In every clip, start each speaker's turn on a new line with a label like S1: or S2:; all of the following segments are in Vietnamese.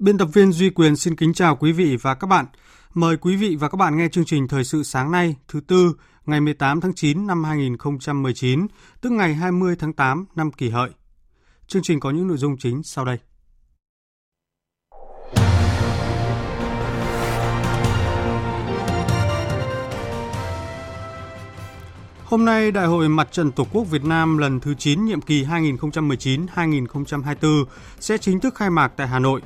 S1: Biên tập viên Duy Quyền xin kính chào quý vị và các bạn. Mời quý vị và các bạn nghe chương trình Thời sự sáng nay, thứ tư, ngày 18 tháng 9 năm 2019, tức ngày 20 tháng 8 năm kỷ hợi. Chương trình có những nội dung chính sau đây. Hôm nay, Đại hội Mặt trận Tổ quốc Việt Nam lần thứ 9 nhiệm kỳ 2019-2024 sẽ chính thức khai mạc tại Hà Nội.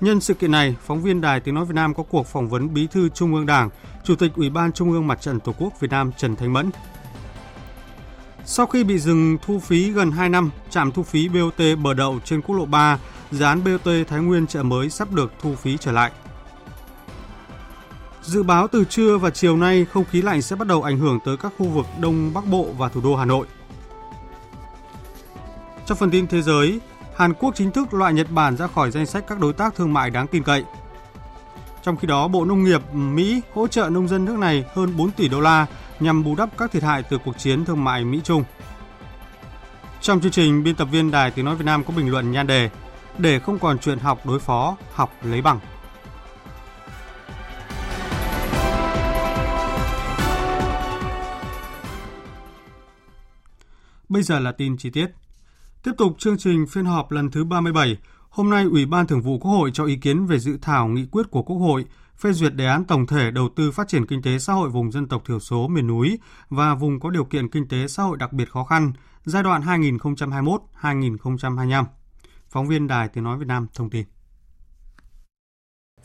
S1: Nhân sự kiện này, phóng viên Đài Tiếng Nói Việt Nam có cuộc phỏng vấn Bí thư Trung ương Đảng, Chủ tịch Ủy ban Trung ương Mặt trận Tổ quốc Việt Nam Trần Thanh Mẫn. Sau khi bị dừng thu phí gần 2 năm, trạm thu phí BOT Bờ Đậu trên quốc lộ 3, dự án BOT Thái Nguyên chợ mới sắp được thu phí trở lại. Dự báo từ trưa và chiều nay, không khí lạnh sẽ bắt đầu ảnh hưởng tới các khu vực Đông Bắc Bộ và thủ đô Hà Nội. Trong phần tin thế giới, Hàn Quốc chính thức loại Nhật Bản ra khỏi danh sách các đối tác thương mại đáng tin cậy. Trong khi đó, Bộ Nông nghiệp Mỹ hỗ trợ nông dân nước này hơn 4 tỷ đô la nhằm bù đắp các thiệt hại từ cuộc chiến thương mại Mỹ-Trung. Trong chương trình, biên tập viên Đài Tiếng Nói Việt Nam có bình luận nhan đề Để không còn chuyện học đối phó, học lấy bằng. Bây giờ là tin chi tiết. Tiếp tục chương trình phiên họp lần thứ 37, hôm nay Ủy ban Thường vụ Quốc hội cho ý kiến về dự thảo nghị quyết của Quốc hội phê duyệt đề án tổng thể đầu tư phát triển kinh tế xã hội vùng dân tộc thiểu số miền núi và vùng có điều kiện kinh tế xã hội đặc biệt khó khăn giai đoạn 2021-2025. Phóng viên Đài Tiếng Nói Việt Nam thông tin.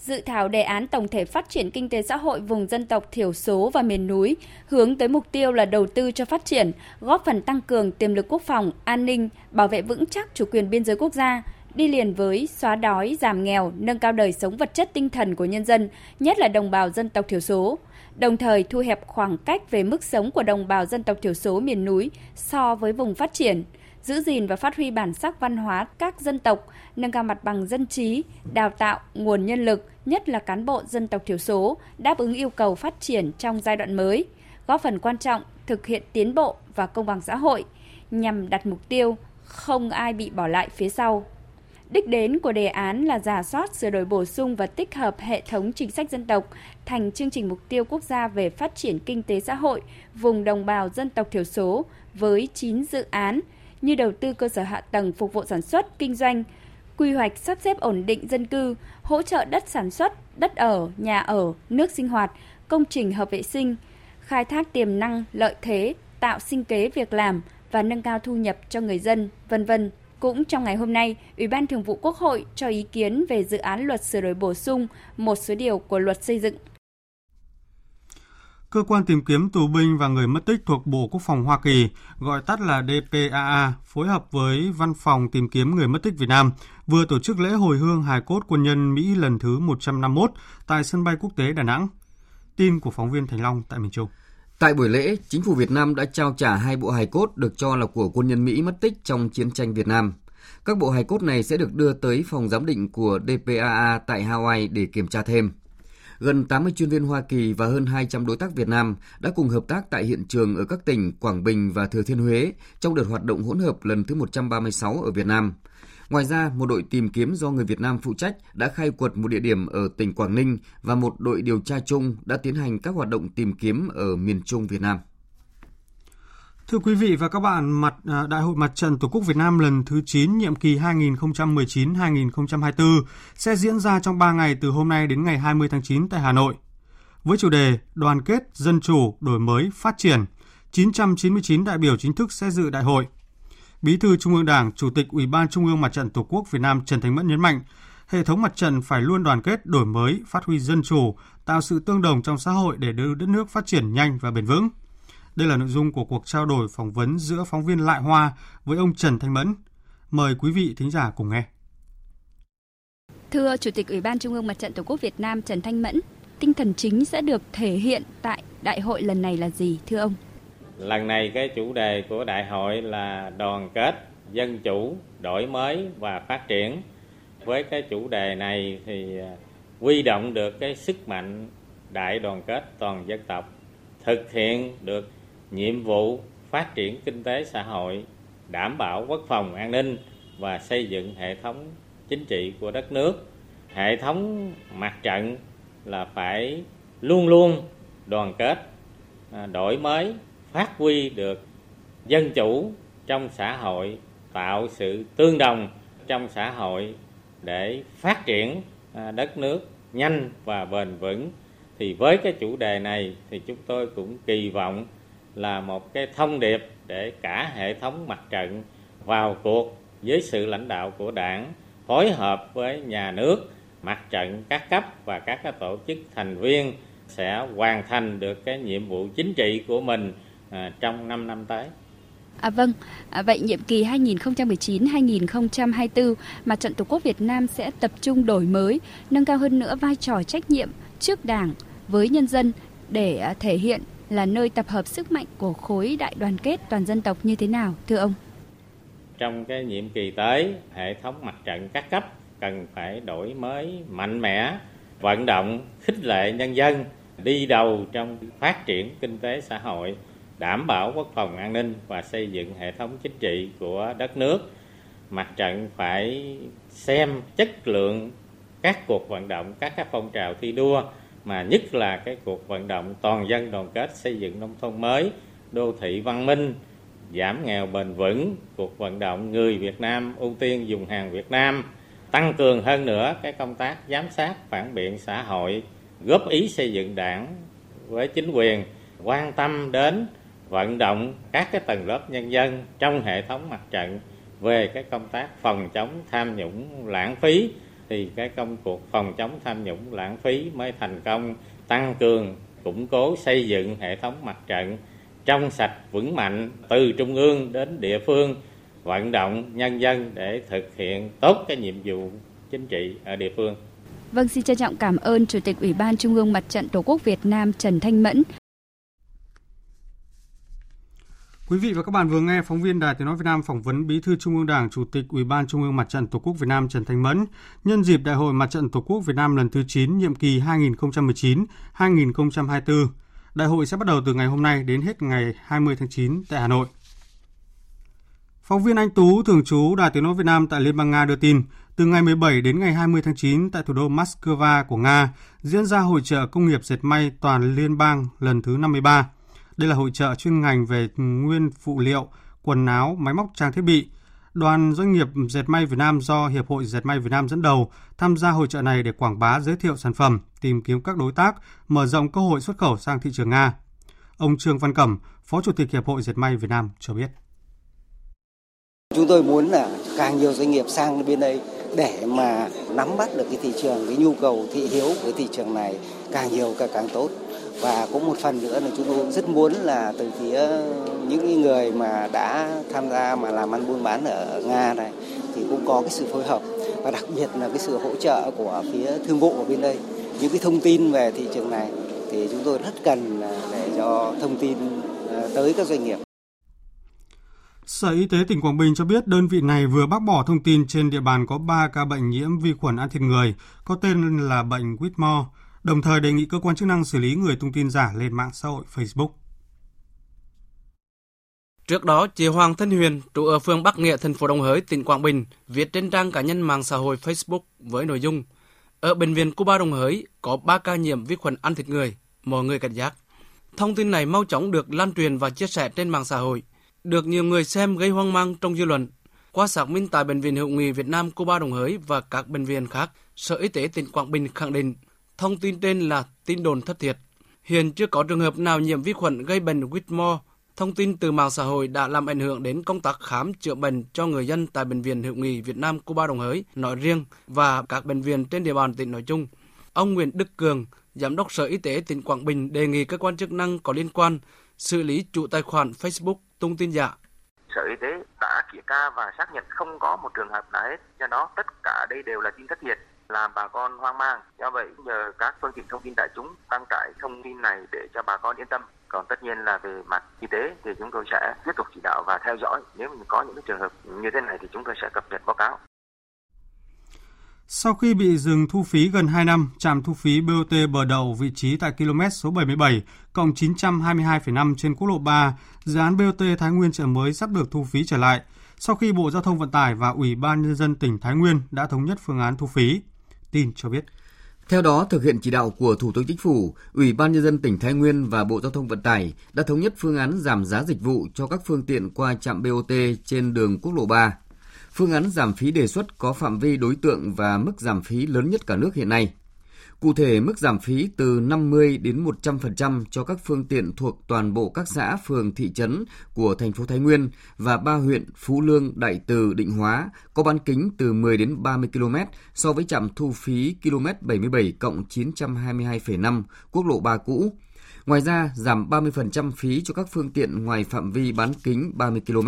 S2: Dự thảo đề án tổng thể phát triển kinh tế xã hội vùng dân tộc thiểu số và miền núi hướng tới mục tiêu là đầu tư cho phát triển, góp phần tăng cường tiềm lực quốc phòng, an ninh, bảo vệ vững chắc chủ quyền biên giới quốc gia, đi liền với xóa đói, giảm nghèo, nâng cao đời sống vật chất tinh thần của nhân dân, nhất là đồng bào dân tộc thiểu số, đồng thời thu hẹp khoảng cách về mức sống của đồng bào dân tộc thiểu số miền núi so với vùng phát triển – giữ gìn và phát huy bản sắc văn hóa các dân tộc, nâng cao mặt bằng dân trí, đào tạo nguồn nhân lực, nhất là cán bộ dân tộc thiểu số, đáp ứng yêu cầu phát triển trong giai đoạn mới, góp phần quan trọng thực hiện tiến bộ và công bằng xã hội nhằm đặt mục tiêu không ai bị bỏ lại phía sau. Đích đến của đề án là giả soát, sửa đổi bổ sung và tích hợp hệ thống chính sách dân tộc thành chương trình mục tiêu quốc gia về phát triển kinh tế xã hội vùng đồng bào dân tộc thiểu số với 9 dự án như đầu tư cơ sở hạ tầng phục vụ sản xuất, kinh doanh, quy hoạch sắp xếp ổn định dân cư, hỗ trợ đất sản xuất, đất ở, nhà ở, nước sinh hoạt, công trình hợp vệ sinh, khai thác tiềm năng, lợi thế, tạo sinh kế việc làm và nâng cao thu nhập cho người dân, vân vân. Cũng trong ngày hôm nay, Ủy ban Thường vụ Quốc hội cho ý kiến về dự án luật sửa đổi bổ sung một số điều của luật xây dựng
S1: Cơ quan tìm kiếm tù binh và người mất tích thuộc Bộ Quốc phòng Hoa Kỳ, gọi tắt là DPAA, phối hợp với Văn phòng tìm kiếm người mất tích Việt Nam, vừa tổ chức lễ hồi hương hài cốt quân nhân Mỹ lần thứ 151 tại sân bay quốc tế Đà Nẵng. Tin của phóng viên Thành Long tại miền Trung.
S3: Tại buổi lễ, chính phủ Việt Nam đã trao trả hai bộ hài cốt được cho là của quân nhân Mỹ mất tích trong chiến tranh Việt Nam. Các bộ hài cốt này sẽ được đưa tới phòng giám định của DPAA tại Hawaii để kiểm tra thêm gần 80 chuyên viên Hoa Kỳ và hơn 200 đối tác Việt Nam đã cùng hợp tác tại hiện trường ở các tỉnh Quảng Bình và Thừa Thiên Huế trong đợt hoạt động hỗn hợp lần thứ 136 ở Việt Nam. Ngoài ra, một đội tìm kiếm do người Việt Nam phụ trách đã khai quật một địa điểm ở tỉnh Quảng Ninh và một đội điều tra chung đã tiến hành các hoạt động tìm kiếm ở miền Trung Việt Nam.
S1: Thưa quý vị và các bạn, mặt à, Đại hội Mặt trận Tổ quốc Việt Nam lần thứ 9 nhiệm kỳ 2019-2024 sẽ diễn ra trong 3 ngày từ hôm nay đến ngày 20 tháng 9 tại Hà Nội. Với chủ đề Đoàn kết, Dân chủ, Đổi mới, Phát triển, 999 đại biểu chính thức sẽ dự đại hội. Bí thư Trung ương Đảng, Chủ tịch Ủy ban Trung ương Mặt trận Tổ quốc Việt Nam Trần Thành Mẫn nhấn mạnh, hệ thống mặt trận phải luôn đoàn kết, đổi mới, phát huy dân chủ, tạo sự tương đồng trong xã hội để đưa đất nước phát triển nhanh và bền vững. Đây là nội dung của cuộc trao đổi phỏng vấn giữa phóng viên Lại Hoa với ông Trần Thanh Mẫn. Mời quý vị thính giả cùng nghe.
S2: Thưa Chủ tịch Ủy ban Trung ương Mặt trận Tổ quốc Việt Nam Trần Thanh Mẫn, tinh thần chính sẽ được thể hiện tại đại hội lần này là gì thưa ông?
S4: Lần này cái chủ đề của đại hội là đoàn kết, dân chủ, đổi mới và phát triển. Với cái chủ đề này thì à, quy động được cái sức mạnh đại đoàn kết toàn dân tộc, thực hiện được nhiệm vụ phát triển kinh tế xã hội, đảm bảo quốc phòng an ninh và xây dựng hệ thống chính trị của đất nước. Hệ thống mặt trận là phải luôn luôn đoàn kết, à, đổi mới, phát huy được dân chủ trong xã hội, tạo sự tương đồng trong xã hội để phát triển à, đất nước nhanh và bền vững thì với cái chủ đề này thì chúng tôi cũng kỳ vọng là một cái thông điệp để cả hệ thống mặt trận vào cuộc với sự lãnh đạo của đảng phối hợp với nhà nước mặt trận các cấp và các tổ chức thành viên sẽ hoàn thành được cái nhiệm vụ chính trị của mình à, trong 5 năm tới.
S2: À vâng, à, vậy nhiệm kỳ 2019-2024, Mặt trận Tổ quốc Việt Nam sẽ tập trung đổi mới, nâng cao hơn nữa vai trò trách nhiệm trước Đảng với nhân dân để à, thể hiện là nơi tập hợp sức mạnh của khối đại đoàn kết toàn dân tộc như thế nào, thưa ông?
S4: Trong cái nhiệm kỳ tới, hệ thống mặt trận các cấp cần phải đổi mới mạnh mẽ, vận động, khích lệ nhân dân đi đầu trong phát triển kinh tế xã hội, đảm bảo quốc phòng an ninh và xây dựng hệ thống chính trị của đất nước. Mặt trận phải xem chất lượng các cuộc vận động, các các phong trào thi đua mà nhất là cái cuộc vận động toàn dân đoàn kết xây dựng nông thôn mới, đô thị văn minh, giảm nghèo bền vững, cuộc vận động người Việt Nam ưu tiên dùng hàng Việt Nam, tăng cường hơn nữa cái công tác giám sát phản biện xã hội, góp ý xây dựng đảng với chính quyền, quan tâm đến vận động các cái tầng lớp nhân dân trong hệ thống mặt trận về cái công tác phòng chống tham nhũng lãng phí thì cái công cuộc phòng chống tham nhũng lãng phí mới thành công tăng cường củng cố xây dựng hệ thống mặt trận trong sạch vững mạnh từ trung ương đến địa phương vận động nhân dân để thực hiện tốt cái nhiệm vụ chính trị ở địa phương.
S2: Vâng, xin trân trọng cảm ơn Chủ tịch Ủy ban Trung ương Mặt trận Tổ quốc Việt Nam Trần Thanh Mẫn
S1: Quý vị và các bạn vừa nghe phóng viên Đài Tiếng nói Việt Nam phỏng vấn Bí thư Trung ương Đảng, Chủ tịch Ủy ban Trung ương Mặt trận Tổ quốc Việt Nam Trần Thanh Mẫn nhân dịp Đại hội Mặt trận Tổ quốc Việt Nam lần thứ 9 nhiệm kỳ 2019-2024. Đại hội sẽ bắt đầu từ ngày hôm nay đến hết ngày 20 tháng 9 tại Hà Nội. Phóng viên Anh Tú, thường trú Đài Tiếng nói Việt Nam tại Liên bang Nga đưa tin, từ ngày 17 đến ngày 20 tháng 9 tại thủ đô Moscow của Nga diễn ra hội trợ công nghiệp dệt may toàn liên bang lần thứ 53. Đây là hội trợ chuyên ngành về nguyên phụ liệu, quần áo, máy móc trang thiết bị. Đoàn doanh nghiệp dệt may Việt Nam do Hiệp hội Dệt may Việt Nam dẫn đầu tham gia hội trợ này để quảng bá giới thiệu sản phẩm, tìm kiếm các đối tác, mở rộng cơ hội xuất khẩu sang thị trường Nga. Ông Trương Văn Cẩm, Phó Chủ tịch Hiệp hội Dệt may Việt Nam cho biết.
S5: Chúng tôi muốn là càng nhiều doanh nghiệp sang bên đây để mà nắm bắt được cái thị trường, cái nhu cầu thị hiếu của thị trường này càng nhiều càng càng tốt và cũng một phần nữa là chúng tôi rất muốn là từ phía những người mà đã tham gia mà làm ăn buôn bán ở Nga này thì cũng có cái sự phối hợp. Và đặc biệt là cái sự hỗ trợ của phía thương vụ ở bên đây. Những cái thông tin về thị trường này thì chúng tôi rất cần để cho thông tin ờ, tới các doanh nghiệp.
S1: Sở Y tế tỉnh Quảng Bình cho biết đơn vị này vừa bác bỏ thông tin trên địa bàn có 3 ca bệnh nhiễm vi khuẩn ăn thịt người, có tên là bệnh Whitmore đồng thời đề nghị cơ quan chức năng xử lý người tung tin giả lên mạng xã hội Facebook.
S6: Trước đó, chị Hoàng Thân Huyền, trụ ở phường Bắc Nghĩa, thành phố Đồng Hới, tỉnh Quảng Bình, viết trên trang cá nhân mạng xã hội Facebook với nội dung Ở bệnh viện Cuba Đồng Hới có 3 ca nhiễm vi khuẩn ăn thịt người, mọi người cảnh giác. Thông tin này mau chóng được lan truyền và chia sẻ trên mạng xã hội, được nhiều người xem gây hoang mang trong dư luận. Qua xác minh tại Bệnh viện Hữu nghị Việt Nam Cuba Đồng Hới và các bệnh viện khác, Sở Y tế tỉnh Quảng Bình khẳng định Thông tin trên là tin đồn thất thiệt. Hiện chưa có trường hợp nào nhiễm vi khuẩn gây bệnh Whitmore Thông tin từ mạng xã hội đã làm ảnh hưởng đến công tác khám chữa bệnh cho người dân tại Bệnh viện Hữu nghị Việt Nam Cuba Đồng Hới nói riêng và các bệnh viện trên địa bàn tỉnh nói chung. Ông Nguyễn Đức Cường, Giám đốc Sở Y tế tỉnh Quảng Bình đề nghị cơ quan chức năng có liên quan xử lý chủ tài khoản Facebook tung tin giả.
S7: Sở Y tế đã kiểm tra và xác nhận không có một trường hợp nào hết, do đó tất cả đây đều là tin thất thiệt làm bà con hoang mang. Do vậy nhờ các phương tiện thông tin đại chúng đăng tải thông tin này để cho bà con yên tâm. Còn tất nhiên là về mặt y tế thì chúng tôi sẽ tiếp tục chỉ đạo và theo dõi. Nếu mình có những trường hợp như thế này thì chúng tôi sẽ cập nhật báo cáo.
S1: Sau khi bị dừng thu phí gần 2 năm, trạm thu phí BOT bờ đầu vị trí tại km số 77 cộng 922,5 trên quốc lộ 3, dự án BOT Thái Nguyên chợ mới sắp được thu phí trở lại. Sau khi Bộ Giao thông Vận tải và Ủy ban Nhân dân tỉnh Thái Nguyên đã thống nhất phương án thu phí. Tin cho biết.
S3: Theo đó, thực hiện chỉ đạo của Thủ tướng Chính phủ, Ủy ban Nhân dân tỉnh Thái Nguyên và Bộ Giao thông Vận tải đã thống nhất phương án giảm giá dịch vụ cho các phương tiện qua trạm BOT trên đường quốc lộ 3. Phương án giảm phí đề xuất có phạm vi đối tượng và mức giảm phí lớn nhất cả nước hiện nay. Cụ thể, mức giảm phí từ 50 đến 100% cho các phương tiện thuộc toàn bộ các xã, phường, thị trấn của thành phố Thái Nguyên và ba huyện Phú Lương, Đại Từ, Định Hóa có bán kính từ 10 đến 30 km so với trạm thu phí km 77 cộng 922,5 quốc lộ 3 cũ. Ngoài ra, giảm 30% phí cho các phương tiện ngoài phạm vi bán kính 30 km.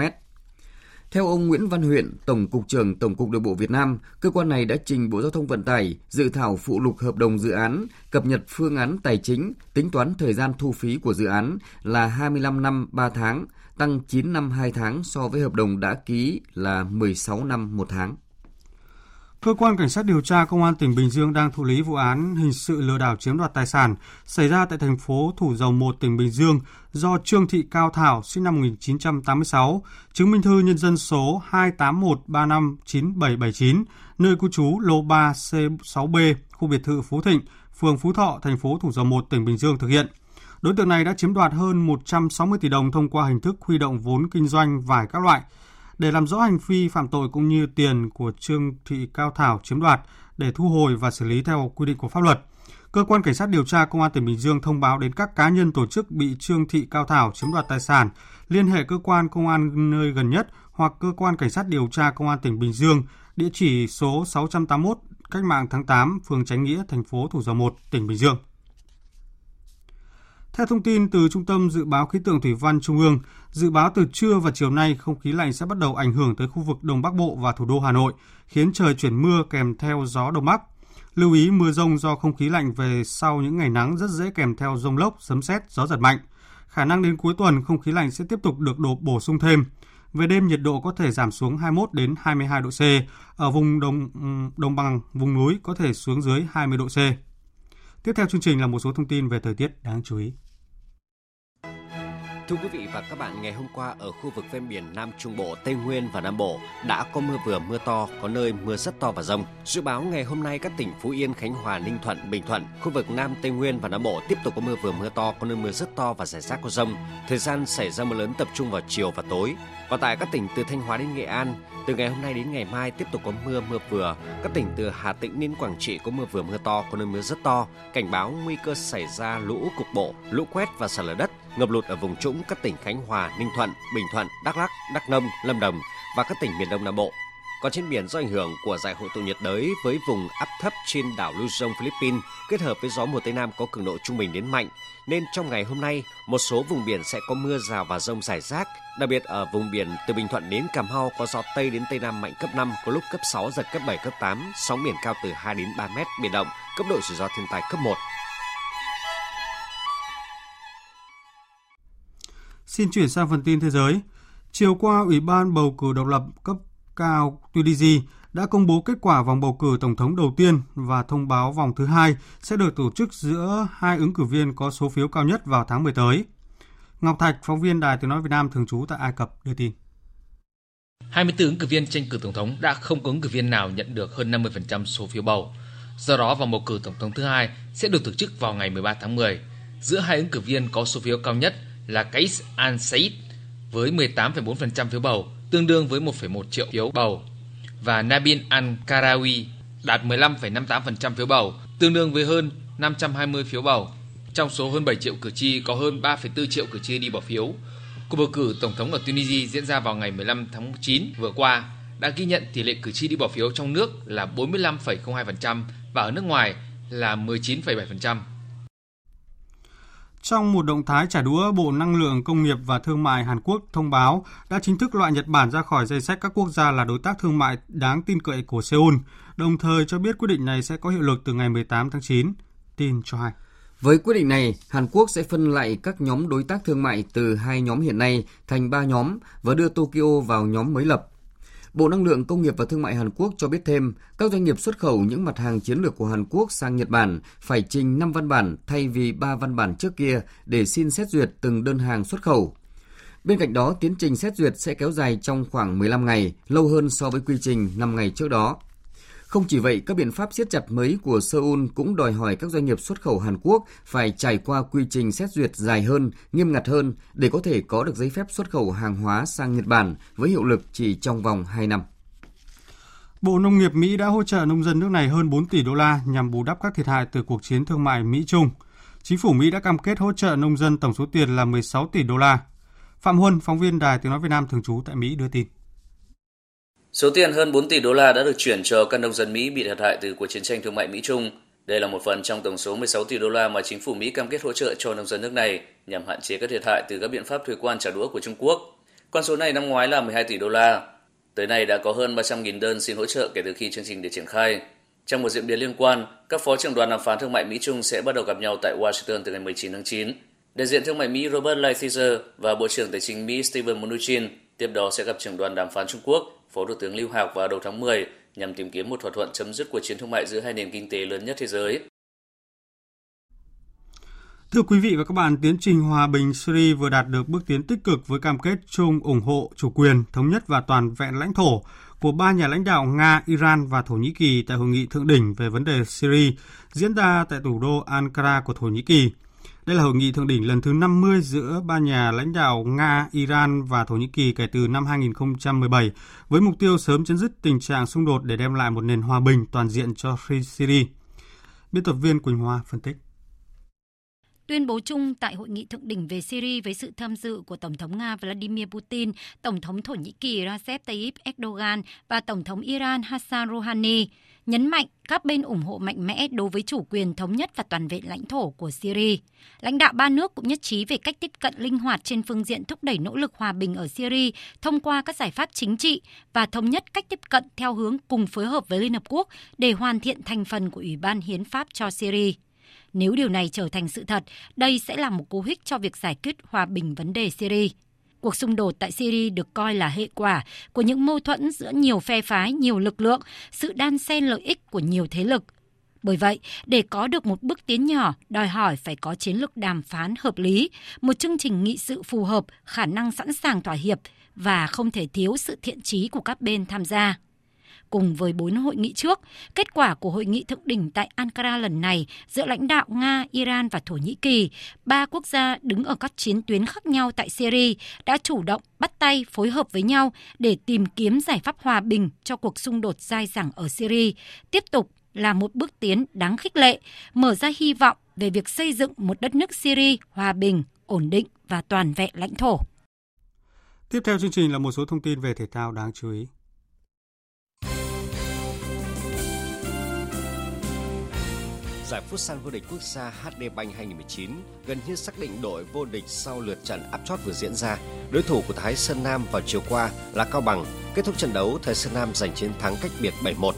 S3: Theo ông Nguyễn Văn Huyện, Tổng cục trưởng Tổng cục Đường bộ Việt Nam, cơ quan này đã trình Bộ Giao thông Vận tải dự thảo phụ lục hợp đồng dự án, cập nhật phương án tài chính, tính toán thời gian thu phí của dự án là 25 năm 3 tháng, tăng 9 năm 2 tháng so với hợp đồng đã ký là 16 năm 1 tháng.
S1: Cơ quan Cảnh sát điều tra Công an tỉnh Bình Dương đang thụ lý vụ án hình sự lừa đảo chiếm đoạt tài sản xảy ra tại thành phố Thủ Dầu Một, tỉnh Bình Dương do Trương Thị Cao Thảo, sinh năm 1986, chứng minh thư nhân dân số 281359779, nơi cư trú lô 3 C6B, khu biệt thự Phú Thịnh, phường Phú Thọ, thành phố Thủ Dầu Một, tỉnh Bình Dương thực hiện. Đối tượng này đã chiếm đoạt hơn 160 tỷ đồng thông qua hình thức huy động vốn kinh doanh vải các loại – để làm rõ hành vi phạm tội cũng như tiền của Trương Thị Cao Thảo chiếm đoạt để thu hồi và xử lý theo quy định của pháp luật. Cơ quan Cảnh sát điều tra Công an tỉnh Bình Dương thông báo đến các cá nhân tổ chức bị Trương Thị Cao Thảo chiếm đoạt tài sản, liên hệ cơ quan công an nơi gần nhất hoặc cơ quan Cảnh sát điều tra Công an tỉnh Bình Dương, địa chỉ số 681 Cách mạng tháng 8, phường Chánh Nghĩa, thành phố Thủ Dầu Một, tỉnh Bình Dương. Theo thông tin từ Trung tâm Dự báo Khí tượng Thủy văn Trung ương, dự báo từ trưa và chiều nay không khí lạnh sẽ bắt đầu ảnh hưởng tới khu vực Đông Bắc Bộ và thủ đô Hà Nội, khiến trời chuyển mưa kèm theo gió Đông Bắc. Lưu ý mưa rông do không khí lạnh về sau những ngày nắng rất dễ kèm theo rông lốc, sấm sét, gió giật mạnh. Khả năng đến cuối tuần không khí lạnh sẽ tiếp tục được đổ bổ sung thêm. Về đêm nhiệt độ có thể giảm xuống 21 đến 22 độ C, ở vùng đồng đồng bằng, vùng núi có thể xuống dưới 20 độ C. Tiếp theo chương trình là một số thông tin về thời tiết đáng chú ý.
S8: Thưa quý vị và các bạn, ngày hôm qua ở khu vực ven biển Nam Trung Bộ, Tây Nguyên và Nam Bộ đã có mưa vừa mưa to, có nơi mưa rất to và rông. Dự báo ngày hôm nay các tỉnh Phú Yên, Khánh Hòa, Ninh Thuận, Bình Thuận, khu vực Nam Tây Nguyên và Nam Bộ tiếp tục có mưa vừa mưa to, có nơi mưa rất to và rải rác có rông. Thời gian xảy ra mưa lớn tập trung vào chiều và tối. Còn tại các tỉnh từ Thanh Hóa đến Nghệ An, từ ngày hôm nay đến ngày mai tiếp tục có mưa mưa vừa. Các tỉnh từ Hà Tĩnh đến Quảng Trị có mưa vừa mưa to, có nơi mưa rất to. Cảnh báo nguy cơ xảy ra lũ cục bộ, lũ quét và sạt lở đất, ngập lụt ở vùng trũng các tỉnh Khánh Hòa, Ninh Thuận, Bình Thuận, Đắk Lắk, Đắk Nông, Lâm Đồng và các tỉnh miền Đông Nam Bộ. Còn trên biển do ảnh hưởng của giải hội tụ nhiệt đới với vùng áp thấp trên đảo Luzon, Philippines kết hợp với gió mùa Tây Nam có cường độ trung bình đến mạnh, nên trong ngày hôm nay, một số vùng biển sẽ có mưa rào và rông rải rác, đặc biệt ở vùng biển từ Bình Thuận đến Cà Mau có gió Tây đến Tây Nam mạnh cấp 5, có lúc cấp 6, giật cấp 7, cấp 8, sóng biển cao từ 2 đến 3 mét, biển động, cấp độ rủi ro thiên tai cấp 1.
S1: Xin chuyển sang phần tin thế giới. Chiều qua, Ủy ban bầu cử độc lập cấp cao Tunisia đã công bố kết quả vòng bầu cử tổng thống đầu tiên và thông báo vòng thứ hai sẽ được tổ chức giữa hai ứng cử viên có số phiếu cao nhất vào tháng 10 tới. Ngọc Thạch, phóng viên Đài Tiếng Nói Việt Nam thường trú tại Ai Cập đưa tin.
S9: 24 ứng cử viên tranh cử tổng thống đã không có ứng cử viên nào nhận được hơn 50% số phiếu bầu. Do đó, vòng bầu cử tổng thống thứ hai sẽ được tổ chức vào ngày 13 tháng 10. Giữa hai ứng cử viên có số phiếu cao nhất là Kais Al-Said với 18,4% phiếu bầu, tương đương với 1,1 triệu phiếu bầu, và Nabil Al-Karawi đạt 15,58% phiếu bầu, tương đương với hơn 520 phiếu bầu. Trong số hơn 7 triệu cử tri có hơn 3,4 triệu cử tri đi bỏ phiếu. Cuộc bầu cử tổng thống ở Tunisia diễn ra vào ngày 15 tháng 9 vừa qua đã ghi nhận tỷ lệ cử tri đi bỏ phiếu trong nước là 45,02% và ở nước ngoài là 19,7%.
S1: Trong một động thái trả đũa, Bộ Năng lượng Công nghiệp và Thương mại Hàn Quốc thông báo đã chính thức loại Nhật Bản ra khỏi danh sách các quốc gia là đối tác thương mại đáng tin cậy của Seoul, đồng thời cho biết quyết định này sẽ có hiệu lực từ ngày 18 tháng 9. Tin cho hay.
S3: Với quyết định này, Hàn Quốc sẽ phân lại các nhóm đối tác thương mại từ hai nhóm hiện nay thành ba nhóm và đưa Tokyo vào nhóm mới lập. Bộ Năng lượng Công nghiệp và Thương mại Hàn Quốc cho biết thêm, các doanh nghiệp xuất khẩu những mặt hàng chiến lược của Hàn Quốc sang Nhật Bản phải trình 5 văn bản thay vì 3 văn bản trước kia để xin xét duyệt từng đơn hàng xuất khẩu. Bên cạnh đó, tiến trình xét duyệt sẽ kéo dài trong khoảng 15 ngày, lâu hơn so với quy trình 5 ngày trước đó. Không chỉ vậy, các biện pháp siết chặt mới của Seoul cũng đòi hỏi các doanh nghiệp xuất khẩu Hàn Quốc phải trải qua quy trình xét duyệt dài hơn, nghiêm ngặt hơn để có thể có được giấy phép xuất khẩu hàng hóa sang Nhật Bản với hiệu lực chỉ trong vòng 2 năm.
S1: Bộ Nông nghiệp Mỹ đã hỗ trợ nông dân nước này hơn 4 tỷ đô la nhằm bù đắp các thiệt hại từ cuộc chiến thương mại Mỹ-Trung. Chính phủ Mỹ đã cam kết hỗ trợ nông dân tổng số tiền là 16 tỷ đô la. Phạm Huân, phóng viên Đài Tiếng Nói Việt Nam thường trú tại Mỹ đưa tin.
S10: Số tiền hơn 4 tỷ đô la đã được chuyển cho các nông dân Mỹ bị thiệt hại từ cuộc chiến tranh thương mại Mỹ-Trung. Đây là một phần trong tổng số 16 tỷ đô la mà chính phủ Mỹ cam kết hỗ trợ cho nông dân nước này nhằm hạn chế các thiệt hại từ các biện pháp thuế quan trả đũa của Trung Quốc. Con số này năm ngoái là 12 tỷ đô la. Tới nay đã có hơn 300.000 đơn xin hỗ trợ kể từ khi chương trình được triển khai. Trong một diễn biến liên quan, các phó trưởng đoàn đàm phán thương mại Mỹ-Trung sẽ bắt đầu gặp nhau tại Washington từ ngày 19 tháng 9. Đại diện thương mại Mỹ Robert Lighthizer và Bộ trưởng Tài chính Mỹ Steven Mnuchin tiếp đó sẽ gặp trưởng đoàn đàm phán Trung Quốc Phó Thủ tướng Lưu Hạc vào đầu tháng 10 nhằm tìm kiếm một thỏa thuận chấm dứt cuộc chiến thương mại giữa hai nền kinh tế lớn nhất thế giới.
S1: Thưa quý vị và các bạn, tiến trình hòa bình Syria vừa đạt được bước tiến tích cực với cam kết chung ủng hộ chủ quyền, thống nhất và toàn vẹn lãnh thổ của ba nhà lãnh đạo Nga, Iran và Thổ Nhĩ Kỳ tại hội nghị thượng đỉnh về vấn đề Syria diễn ra tại thủ đô Ankara của Thổ Nhĩ Kỳ. Đây là hội nghị thượng đỉnh lần thứ 50 giữa ba nhà lãnh đạo Nga, Iran và Thổ Nhĩ Kỳ kể từ năm 2017 với mục tiêu sớm chấm dứt tình trạng xung đột để đem lại một nền hòa bình toàn diện cho Syria. Biên tập viên Quỳnh Hoa phân tích.
S11: Tuyên bố chung tại hội nghị thượng đỉnh về Syria với sự tham dự của Tổng thống Nga Vladimir Putin, Tổng thống Thổ Nhĩ Kỳ Recep Tayyip Erdogan và Tổng thống Iran Hassan Rouhani nhấn mạnh các bên ủng hộ mạnh mẽ đối với chủ quyền thống nhất và toàn vẹn lãnh thổ của Syria. Lãnh đạo ba nước cũng nhất trí về cách tiếp cận linh hoạt trên phương diện thúc đẩy nỗ lực hòa bình ở Syria thông qua các giải pháp chính trị và thống nhất cách tiếp cận theo hướng cùng phối hợp với Liên Hợp Quốc để hoàn thiện thành phần của Ủy ban Hiến pháp cho Syria. Nếu điều này trở thành sự thật, đây sẽ là một cú hích cho việc giải quyết hòa bình vấn đề Syria. Cuộc xung đột tại Syria được coi là hệ quả của những mâu thuẫn giữa nhiều phe phái, nhiều lực lượng, sự đan xen lợi ích của nhiều thế lực. Bởi vậy, để có được một bước tiến nhỏ, đòi hỏi phải có chiến lược đàm phán hợp lý, một chương trình nghị sự phù hợp, khả năng sẵn sàng thỏa hiệp và không thể thiếu sự thiện trí của các bên tham gia. Cùng với bốn hội nghị trước, kết quả của hội nghị thượng đỉnh tại Ankara lần này giữa lãnh đạo Nga, Iran và Thổ Nhĩ Kỳ, ba quốc gia đứng ở các chiến tuyến khác nhau tại Syria đã chủ động bắt tay phối hợp với nhau để tìm kiếm giải pháp hòa bình cho cuộc xung đột dai dẳng ở Syria, tiếp tục là một bước tiến đáng khích lệ, mở ra hy vọng về việc xây dựng một đất nước Syria hòa bình, ổn định và toàn vẹn lãnh thổ.
S1: Tiếp theo chương trình là một số thông tin về thể thao đáng chú ý.
S8: Giải Futsal vô địch quốc gia HD Bank 2019 gần như xác định đội vô địch sau lượt trận áp chót vừa diễn ra. Đối thủ của Thái Sơn Nam vào chiều qua là Cao Bằng. Kết thúc trận đấu, Thái Sơn Nam giành chiến thắng cách biệt 7-1.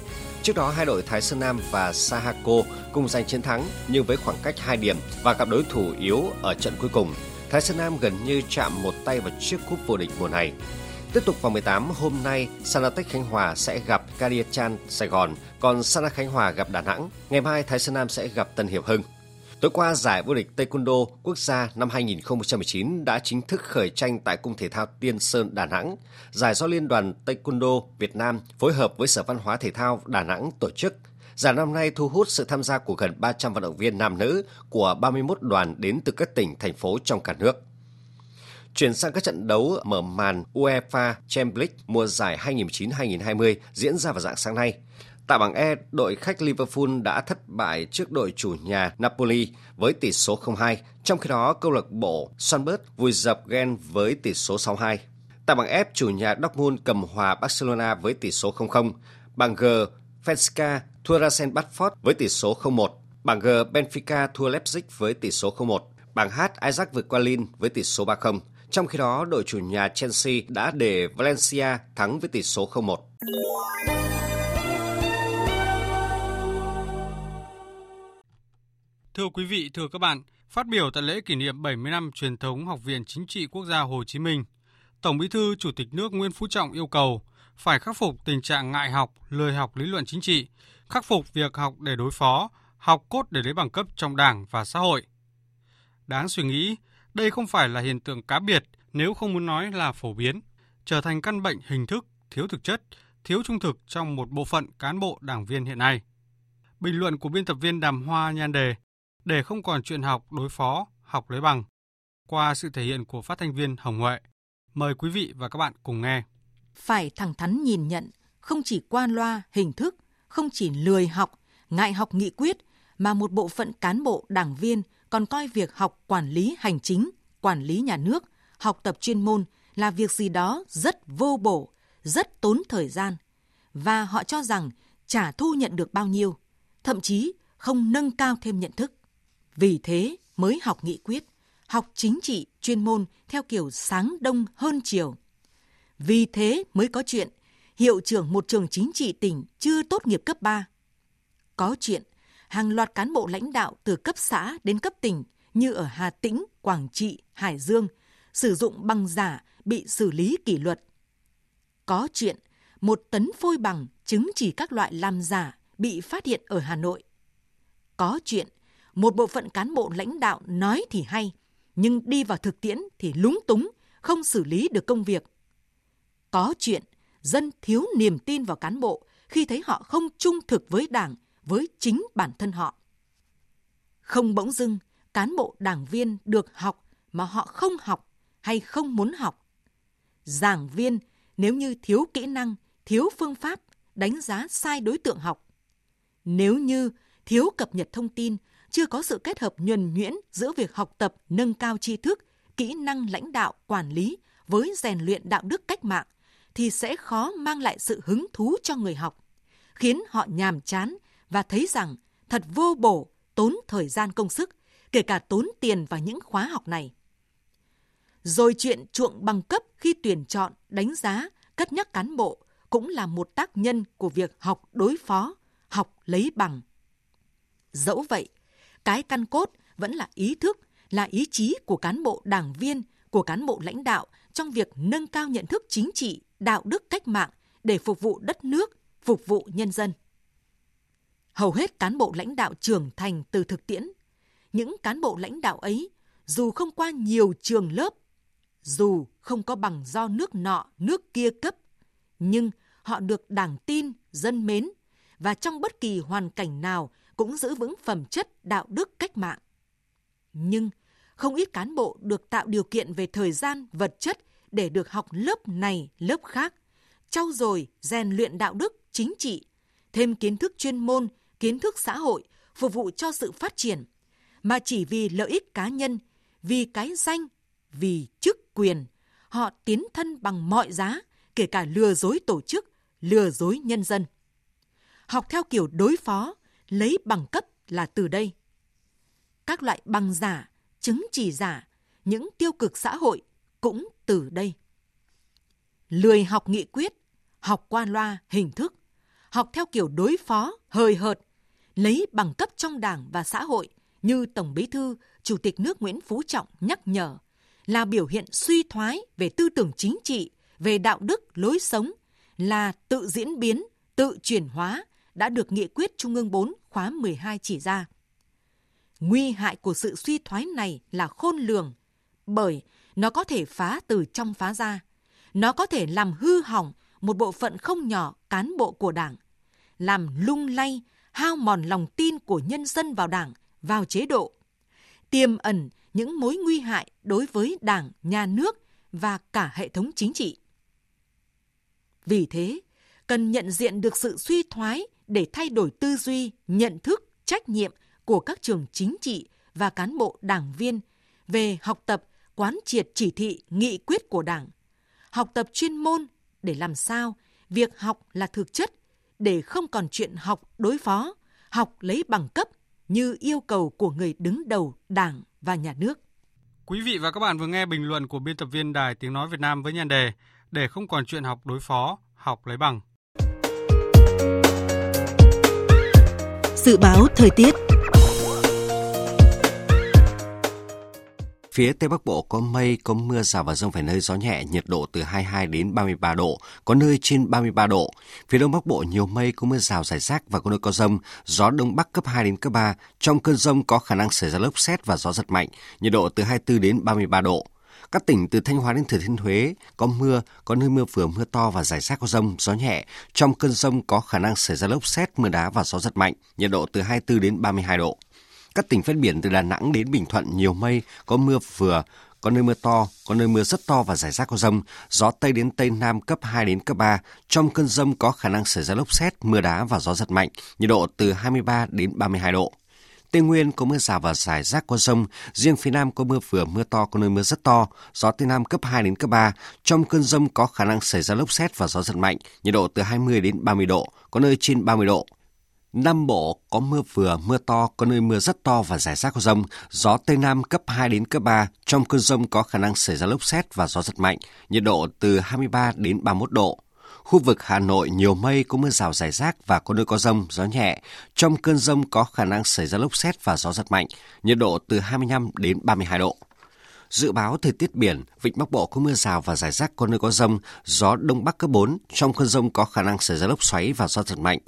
S8: Trước đó, hai đội Thái Sơn Nam và Sahako cùng giành chiến thắng nhưng với khoảng cách 2 điểm và gặp đối thủ yếu ở trận cuối cùng. Thái Sơn Nam gần như chạm một tay vào chiếc cúp vô địch mùa này. Tiếp tục vòng 18, hôm nay Sanatech Khánh Hòa sẽ gặp Cariachan Sài Gòn, còn Sana Khánh Hòa gặp Đà Nẵng. Ngày mai Thái Sơn Nam sẽ gặp Tân Hiệp Hưng. Tối qua, giải vô địch Taekwondo quốc gia năm 2019 đã chính thức khởi tranh tại Cung Thể thao Tiên Sơn Đà Nẵng. Giải do Liên đoàn Taekwondo Việt Nam phối hợp với Sở Văn hóa Thể thao Đà Nẵng tổ chức. Giải năm nay thu hút sự tham gia của gần 300 vận động viên nam nữ của 31 đoàn đến từ các tỉnh, thành phố trong cả nước. Chuyển sang các trận đấu mở màn UEFA Champions League mùa giải 2019-2020 diễn ra vào dạng sáng nay. Tại bảng E, đội khách Liverpool đã thất bại trước đội chủ nhà Napoli với tỷ số 0-2, trong khi đó câu lạc bộ Sunbird vùi dập Gen với tỷ số 6-2. Tại bảng F, chủ nhà Dortmund cầm hòa Barcelona với tỷ số 0-0. Bảng G, Fenska thua Rasen Batford với tỷ số 0-1. Bảng G, Benfica thua Leipzig với tỷ số 0-1. Bảng H, Ajax vượt qua Lille với tỷ số 3-0. Trong khi đó, đội chủ nhà Chelsea đã để Valencia thắng với tỷ số 0-1.
S1: Thưa quý vị, thưa các bạn, phát biểu tại lễ kỷ niệm 70 năm truyền thống Học viện Chính trị Quốc gia Hồ Chí Minh, Tổng Bí thư Chủ tịch nước Nguyễn Phú Trọng yêu cầu phải khắc phục tình trạng ngại học, lười học lý luận chính trị, khắc phục việc học để đối phó, học cốt để lấy bằng cấp trong Đảng và xã hội. Đáng suy nghĩ, đây không phải là hiện tượng cá biệt nếu không muốn nói là phổ biến, trở thành căn bệnh hình thức, thiếu thực chất, thiếu trung thực trong một bộ phận cán bộ đảng viên hiện nay. Bình luận của biên tập viên Đàm Hoa nhan đề để không còn chuyện học đối phó, học lấy bằng. Qua sự thể hiện của phát thanh viên Hồng Huệ. Mời quý vị và các bạn cùng nghe.
S12: Phải thẳng thắn nhìn nhận, không chỉ qua loa, hình thức, không chỉ lười học, ngại học nghị quyết, mà một bộ phận cán bộ, đảng viên còn coi việc học quản lý hành chính, quản lý nhà nước, học tập chuyên môn là việc gì đó rất vô bổ, rất tốn thời gian. Và họ cho rằng trả thu nhận được bao nhiêu, thậm chí không nâng cao thêm nhận thức. Vì thế mới học nghị quyết, học chính trị, chuyên môn theo kiểu sáng đông hơn chiều. Vì thế mới có chuyện hiệu trưởng một trường chính trị tỉnh chưa tốt nghiệp cấp 3. Có chuyện hàng loạt cán bộ lãnh đạo từ cấp xã đến cấp tỉnh như ở Hà Tĩnh, Quảng Trị, Hải Dương sử dụng bằng giả bị xử lý kỷ luật. Có chuyện một tấn phôi bằng chứng chỉ các loại làm giả bị phát hiện ở Hà Nội. Có chuyện một bộ phận cán bộ lãnh đạo nói thì hay, nhưng đi vào thực tiễn thì lúng túng, không xử lý được công việc. Có chuyện dân thiếu niềm tin vào cán bộ khi thấy họ không trung thực với Đảng, với chính bản thân họ. Không bỗng dưng, cán bộ đảng viên được học mà họ không học hay không muốn học. Giảng viên nếu như thiếu kỹ năng, thiếu phương pháp, đánh giá sai đối tượng học. Nếu như thiếu cập nhật thông tin, chưa có sự kết hợp nhuần nhuyễn giữa việc học tập nâng cao tri thức, kỹ năng lãnh đạo, quản lý với rèn luyện đạo đức cách mạng thì sẽ khó mang lại sự hứng thú cho người học, khiến họ nhàm chán và thấy rằng thật vô bổ, tốn thời gian công sức, kể cả tốn tiền vào những khóa học này. Rồi chuyện chuộng bằng cấp khi tuyển chọn, đánh giá, cất nhắc cán bộ cũng là một tác nhân của việc học đối phó, học lấy bằng. Dẫu vậy, cái căn cốt vẫn là ý thức, là ý chí của cán bộ đảng viên, của cán bộ lãnh đạo trong việc nâng cao nhận thức chính trị, đạo đức cách mạng để phục vụ đất nước, phục vụ nhân dân. Hầu hết cán bộ lãnh đạo trưởng thành từ thực tiễn. Những cán bộ lãnh đạo ấy, dù không qua nhiều trường lớp, dù không có bằng do nước nọ, nước kia cấp, nhưng họ được đảng tin, dân mến và trong bất kỳ hoàn cảnh nào cũng giữ vững phẩm chất đạo đức cách mạng. Nhưng không ít cán bộ được tạo điều kiện về thời gian, vật chất để được học lớp này, lớp khác, trau dồi, rèn luyện đạo đức, chính trị, thêm kiến thức chuyên môn, kiến thức xã hội, phục vụ cho sự phát triển, mà chỉ vì lợi ích cá nhân, vì cái danh, vì chức quyền, họ tiến thân bằng mọi giá, kể cả lừa dối tổ chức, lừa dối nhân dân. Học theo kiểu đối phó, lấy bằng cấp là từ đây. Các loại bằng giả, chứng chỉ giả, những tiêu cực xã hội cũng từ đây. Lười học nghị quyết, học qua loa hình thức, học theo kiểu đối phó, hời hợt, lấy bằng cấp trong đảng và xã hội như Tổng Bí thư, Chủ tịch nước Nguyễn Phú Trọng nhắc nhở là biểu hiện suy thoái về tư tưởng chính trị, về đạo đức, lối sống, là tự diễn biến, tự chuyển hóa đã được nghị quyết Trung ương 4 khóa 12 chỉ ra. Nguy hại của sự suy thoái này là khôn lường, bởi nó có thể phá từ trong phá ra. Nó có thể làm hư hỏng một bộ phận không nhỏ cán bộ của Đảng, làm lung lay, hao mòn lòng tin của nhân dân vào Đảng, vào chế độ, tiềm ẩn những mối nguy hại đối với Đảng, nhà nước và cả hệ thống chính trị. Vì thế, cần nhận diện được sự suy thoái để thay đổi tư duy, nhận thức, trách nhiệm của các trường chính trị và cán bộ đảng viên về học tập, quán triệt chỉ thị, nghị quyết của Đảng, học tập chuyên môn để làm sao việc học là thực chất, để không còn chuyện học đối phó, học lấy bằng cấp như yêu cầu của người đứng đầu Đảng và nhà nước.
S1: Quý vị và các bạn vừa nghe bình luận của biên tập viên Đài Tiếng Nói Việt Nam với nhan đề Để không còn chuyện học đối phó, học lấy bằng.
S12: Dự báo thời tiết
S8: Phía Tây Bắc Bộ có mây, có mưa rào và rông vài nơi gió nhẹ, nhiệt độ từ 22 đến 33 độ, có nơi trên 33 độ. Phía Đông Bắc Bộ nhiều mây, có mưa rào rải rác và có nơi có rông, gió Đông Bắc cấp 2 đến cấp 3. Trong cơn rông có khả năng xảy ra lốc xét và gió giật mạnh, nhiệt độ từ 24 đến 33 độ. Các tỉnh từ Thanh Hóa đến Thừa Thiên Huế có mưa, có nơi mưa vừa mưa to và rải rác có rông, gió nhẹ. Trong cơn rông có khả năng xảy ra lốc xét, mưa đá và gió giật mạnh, nhiệt độ từ 24 đến 32 độ. Các tỉnh ven biển từ Đà Nẵng đến Bình Thuận nhiều mây, có mưa vừa, có nơi mưa to, có nơi mưa rất to và rải rác có rông, gió Tây đến Tây Nam cấp 2 đến cấp 3. Trong cơn rông có khả năng xảy ra lốc xét, mưa đá và gió giật mạnh, nhiệt độ từ 23 đến 32 độ. Tây Nguyên có mưa rào và rải rác có rông, riêng phía Nam có mưa vừa mưa to, có nơi mưa rất to, gió Tây Nam cấp 2 đến cấp 3. Trong cơn rông có khả năng xảy ra lốc xét và gió giật mạnh, nhiệt độ từ 20 đến 30 độ, có nơi trên 30 độ. Nam Bộ có mưa vừa, mưa to, có nơi mưa rất to và rải rác có rông, gió Tây Nam cấp 2 đến cấp 3. Trong cơn rông có khả năng xảy ra lốc xét và gió giật mạnh, nhiệt độ từ 23 đến 31 độ. Khu vực Hà Nội nhiều mây, có mưa rào rải rác và có nơi có rông, gió nhẹ. Trong cơn rông có khả năng xảy ra lốc xét và gió giật mạnh, nhiệt độ từ 25 đến 32 độ. Dự báo thời tiết biển, vịnh Bắc Bộ có mưa rào và rải rác có nơi có rông, gió đông bắc cấp 4, trong cơn rông có khả năng xảy ra lốc xoáy và gió giật mạnh.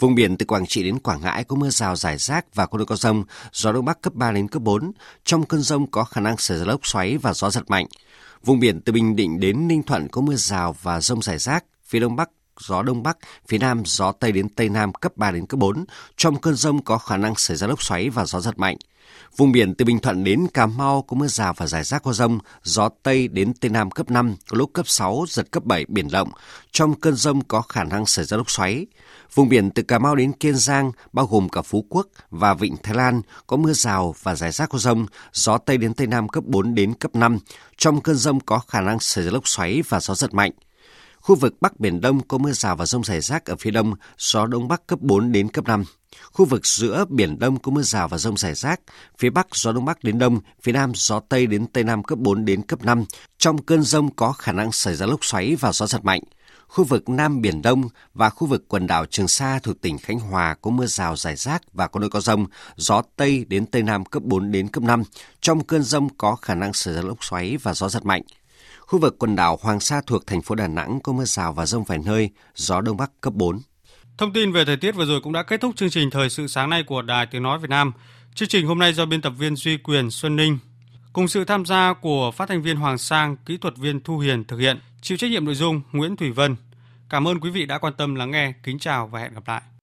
S8: Vùng biển từ Quảng Trị đến Quảng Ngãi có mưa rào rải rác và có nơi có rông, gió đông bắc cấp 3 đến cấp 4, trong cơn rông có khả năng xảy ra lốc xoáy và gió giật mạnh. Vùng biển từ Bình Định đến Ninh Thuận có mưa rào và rông rải rác, phía đông bắc gió đông bắc, phía nam gió tây đến tây nam cấp 3 đến cấp 4. Trong cơn rông có khả năng xảy ra lốc xoáy và gió giật mạnh. Vùng biển từ Bình Thuận đến Cà Mau có mưa rào và rải rác có rông, gió Tây đến Tây Nam cấp 5, có lúc cấp 6, giật cấp 7, biển động. Trong cơn rông có khả năng xảy ra lốc xoáy. Vùng biển từ Cà Mau đến Kiên Giang, bao gồm cả Phú Quốc và Vịnh Thái Lan, có mưa rào và rải rác có rông, gió Tây đến Tây Nam cấp 4 đến cấp 5. Trong cơn rông có khả năng xảy ra lốc xoáy và gió giật mạnh. Khu vực Bắc Biển Đông có mưa rào và rông rải rác ở phía đông, gió Đông Bắc cấp 4 đến cấp 5. Khu vực giữa Biển Đông có mưa rào và rông rải rác, phía Bắc gió Đông Bắc đến Đông, phía Nam gió Tây đến Tây Nam cấp 4 đến cấp 5. Trong cơn rông có khả năng xảy ra lốc xoáy và gió giật mạnh. Khu vực Nam Biển Đông và khu vực quần đảo Trường Sa thuộc tỉnh Khánh Hòa có mưa rào rải rác và có nơi có rông, gió Tây đến Tây Nam cấp 4 đến cấp 5. Trong cơn rông có khả năng xảy ra lốc xoáy và gió giật mạnh. Khu vực quần đảo Hoàng Sa thuộc thành phố Đà Nẵng có mưa rào và rông vài nơi, gió Đông Bắc cấp 4.
S1: Thông tin về thời tiết vừa rồi cũng đã kết thúc chương trình Thời sự sáng nay của Đài Tiếng Nói Việt Nam. Chương trình hôm nay do biên tập viên Duy Quyền Xuân Ninh cùng sự tham gia của phát thanh viên Hoàng Sang, kỹ thuật viên Thu Hiền thực hiện, chịu trách nhiệm nội dung Nguyễn Thủy Vân. Cảm ơn quý vị đã quan tâm lắng nghe. Kính chào và hẹn gặp lại.